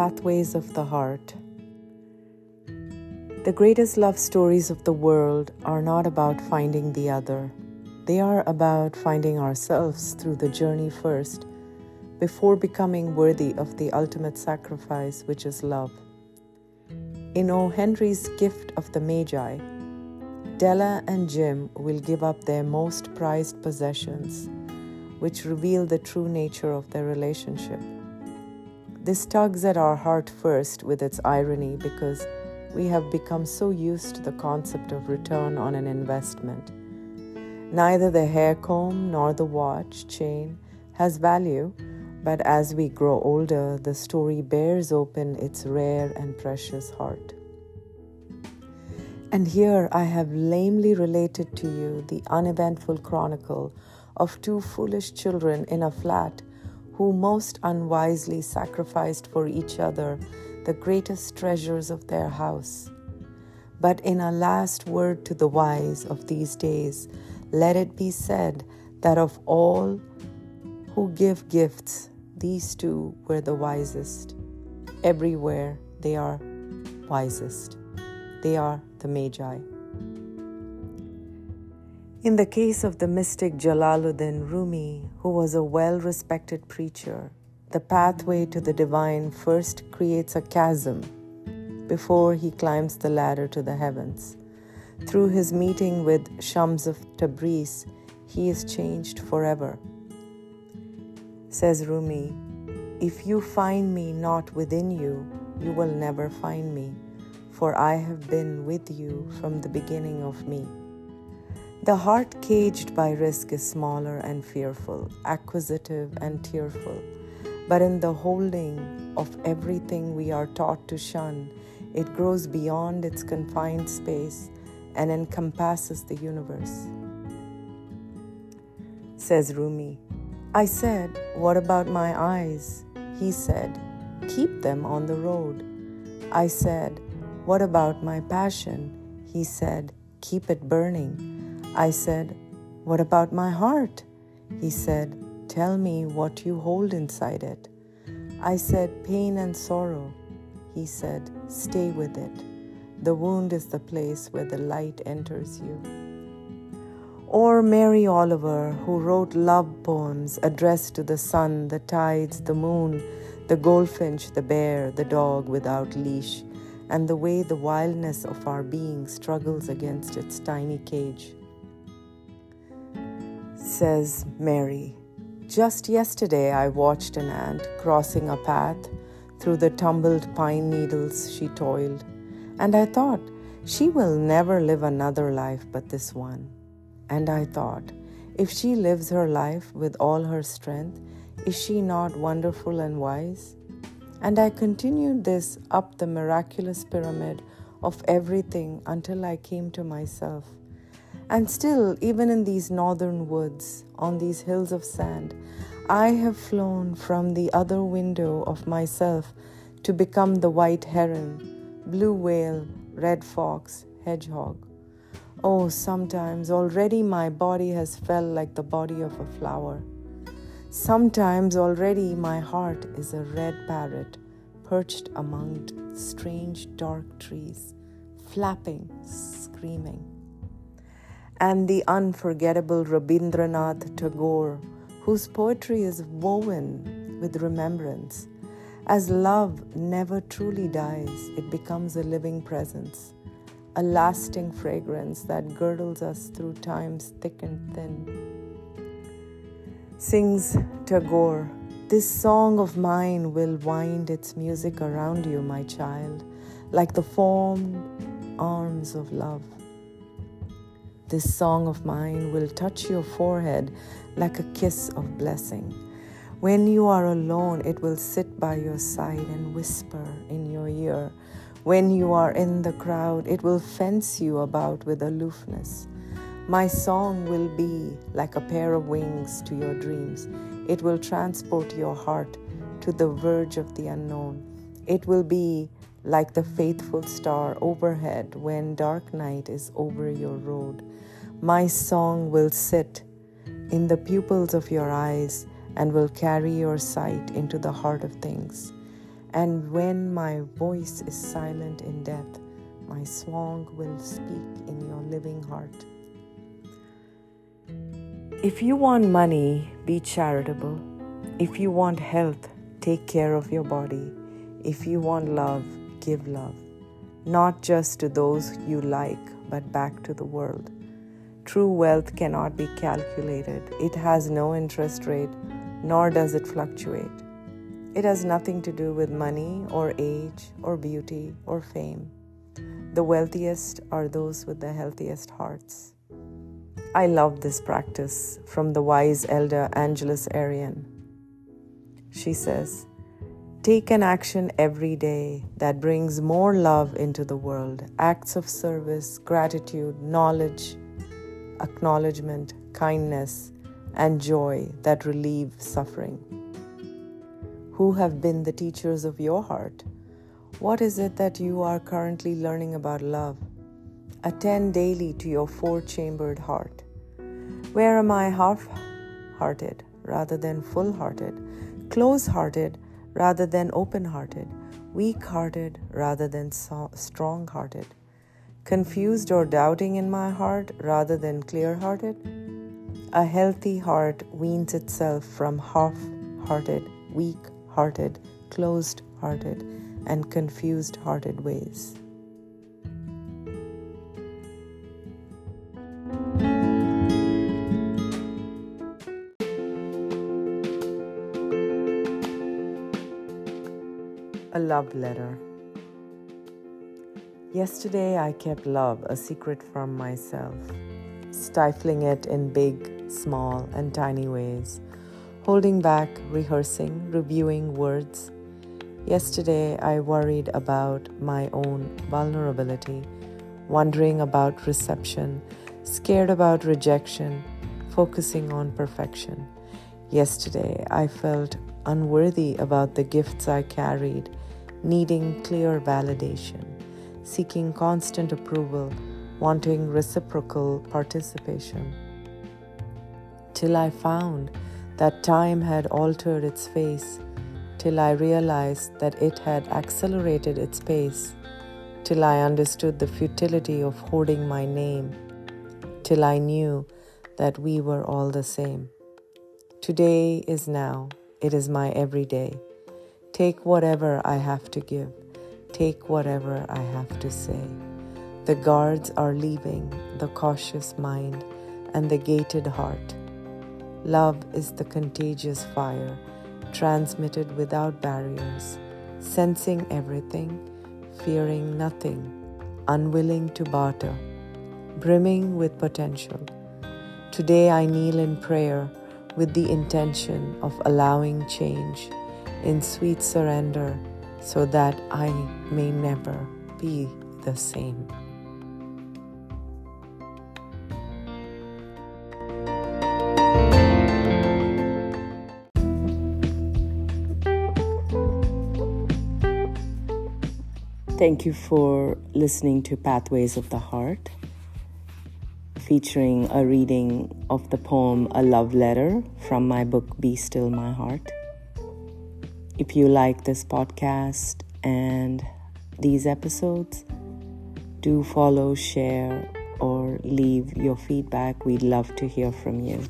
Pathways of the Heart. The greatest love stories of the world are not about finding the other. They are about finding ourselves through the journey first, before becoming worthy of the ultimate sacrifice, which is love. In O. Henry's Gift of the Magi, Della and Jim will give up their most prized possessions, which reveal the true nature of their relationship. This tugs at our heart first with its irony because we have become so used to the concept of return on an investment. Neither the hair comb nor the watch chain has value, but as we grow older, the story bears open its rare and precious heart. And here I have lamely related to you the uneventful chronicle of two foolish children in a flat who most unwisely sacrificed for each other the greatest treasures of their house. But in a last word to the wise of these days, let it be said that of all who give gifts, these two were the wisest. Everywhere they are wisest. They are the Magi. In the case of the mystic Jalaluddin Rumi, who was a well respected preacher, the pathway to the divine first creates a chasm before he climbs the ladder to the heavens. Through his meeting with Shams of Tabriz, he is changed forever. Says Rumi, If you find me not within you, you will never find me, for I have been with you from the beginning of me. The heart caged by risk is smaller and fearful, acquisitive and tearful. But in the holding of everything we are taught to shun, it grows beyond its confined space and encompasses the universe. Says Rumi, I said, What about my eyes? He said, Keep them on the road. I said, What about my passion? He said, Keep it burning. I said, What about my heart? He said, Tell me what you hold inside it. I said, Pain and sorrow. He said, Stay with it. The wound is the place where the light enters you. Or Mary Oliver, who wrote love poems addressed to the sun, the tides, the moon, the goldfinch, the bear, the dog without leash, and the way the wildness of our being struggles against its tiny cage says Mary. Just yesterday, I watched an ant crossing a path. Through the tumbled pine needles, she toiled. And I thought, she will never live another life but this one. And I thought, if she lives her life with all her strength, is she not wonderful and wise? And I continued this up the miraculous pyramid of everything until I came to myself. And still, even in these northern woods, on these hills of sand, I have flown from the other window of myself to become the white heron, blue whale, red fox, hedgehog. Oh, sometimes already my body has felt like the body of a flower. Sometimes already my heart is a red parrot perched among strange dark trees, flapping, screaming and the unforgettable Rabindranath Tagore, whose poetry is woven with remembrance. As love never truly dies, it becomes a living presence, a lasting fragrance that girdles us through times thick and thin. Sings Tagore, This song of mine will wind its music around you, my child, like the formed arms of love. This song of mine will touch your forehead like a kiss of blessing. When you are alone, it will sit by your side and whisper in your ear. When you are in the crowd, it will fence you about with aloofness. My song will be like a pair of wings to your dreams. It will transport your heart to the verge of the unknown. It will be like the faithful star overhead when dark night is over your road. My song will sit in the pupils of your eyes and will carry your sight into the heart of things. And when my voice is silent in death, my song will speak in your living heart. If you want money, be charitable. If you want health, take care of your body. If you want love, give love. Not just to those you like, but back to the world. True wealth cannot be calculated. It has no interest rate, nor does it fluctuate. It has nothing to do with money or age or beauty or fame. The wealthiest are those with the healthiest hearts. I love this practice from the wise elder Angeles Arrien. She says, Take an action every day that brings more love into the world acts of service, gratitude, knowledge, acknowledgement, kindness, and joy that relieve suffering. Who have been the teachers of your heart? What is it that you are currently learning about love? Attend daily to your four chambered heart. Where am I half hearted rather than full hearted? Close hearted rather than open hearted? Weak hearted rather than so- strong hearted? Confused or doubting in my heart rather than clear hearted? A healthy heart weans itself from half hearted, weak hearted, closed hearted, and confused hearted ways. A love letter. Yesterday I kept love a secret from myself, stifling it in big, small, and tiny ways, holding back, rehearsing, reviewing words. Yesterday I worried about my own vulnerability, wondering about reception, scared about rejection, focusing on perfection. Yesterday I felt unworthy about the gifts I carried, needing clear validation, seeking constant approval, wanting reciprocal participation. Till I found that time had altered its face, till I realized that it had accelerated its pace, till I understood the futility of hoarding my name, till I knew that we were all the same. Today is now. It is my everyday. Take whatever I have to give. Take whatever I have to say. The guards are leaving, the cautious mind and the gated heart. Love is the contagious fire, transmitted without barriers, sensing everything, fearing nothing, unwilling to barter, brimming with potential. Today I kneel in prayer with the intention of allowing change in sweet surrender so that I may never be the same. Thank you for listening to Pathways of the Heart featuring a reading of the poem A Love Letter from my book Be Still My Heart. If you like this podcast and these episodes, do follow, share, or leave your feedback. We'd love to hear from you.